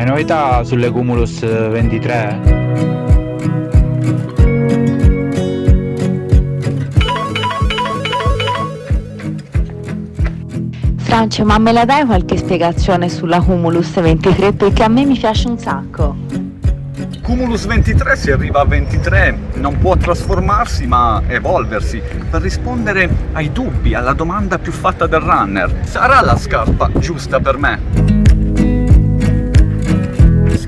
Hai novità sulle Cumulus 23? Francio, ma me la dai qualche spiegazione sulla Cumulus 23? Perché a me mi piace un sacco. Cumulus 23 si arriva a 23, non può trasformarsi ma evolversi per rispondere ai dubbi, alla domanda più fatta del runner. Sarà la scarpa giusta per me?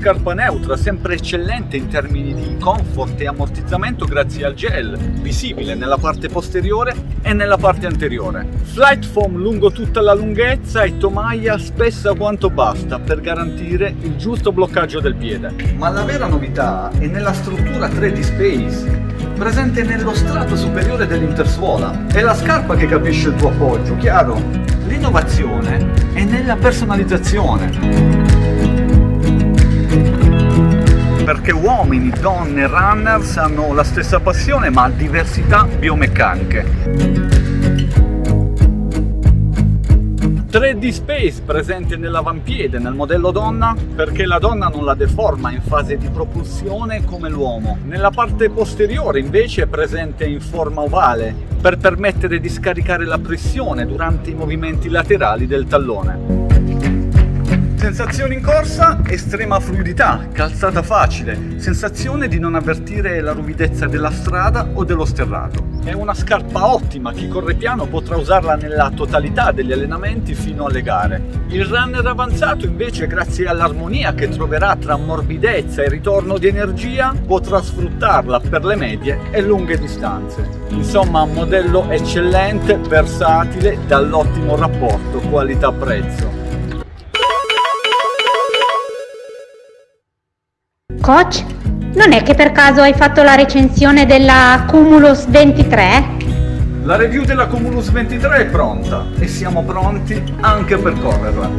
Scarpa neutra, sempre eccellente in termini di comfort e ammortizzamento grazie al gel, visibile nella parte posteriore e nella parte anteriore. Flight foam lungo tutta la lunghezza e tomaia spessa quanto basta per garantire il giusto bloccaggio del piede. Ma la vera novità è nella struttura 3D Space, presente nello strato superiore dell'intersuola. È la scarpa che capisce il tuo appoggio, chiaro? L'innovazione è nella personalizzazione perché uomini, donne, runners hanno la stessa passione ma diversità biomeccaniche. 3D Space presente nell'avampiede nel modello donna perché la donna non la deforma in fase di propulsione come l'uomo. Nella parte posteriore invece è presente in forma ovale per permettere di scaricare la pressione durante i movimenti laterali del tallone. Sensazioni in corsa, estrema fluidità, calzata facile, sensazione di non avvertire la ruvidezza della strada o dello sterrato. È una scarpa ottima, chi corre piano potrà usarla nella totalità degli allenamenti fino alle gare. Il runner avanzato invece grazie all'armonia che troverà tra morbidezza e ritorno di energia potrà sfruttarla per le medie e lunghe distanze. Insomma un modello eccellente, versatile, dall'ottimo rapporto qualità-prezzo. Coach, non è che per caso hai fatto la recensione della Cumulus 23? La review della Cumulus 23 è pronta e siamo pronti anche per correrla.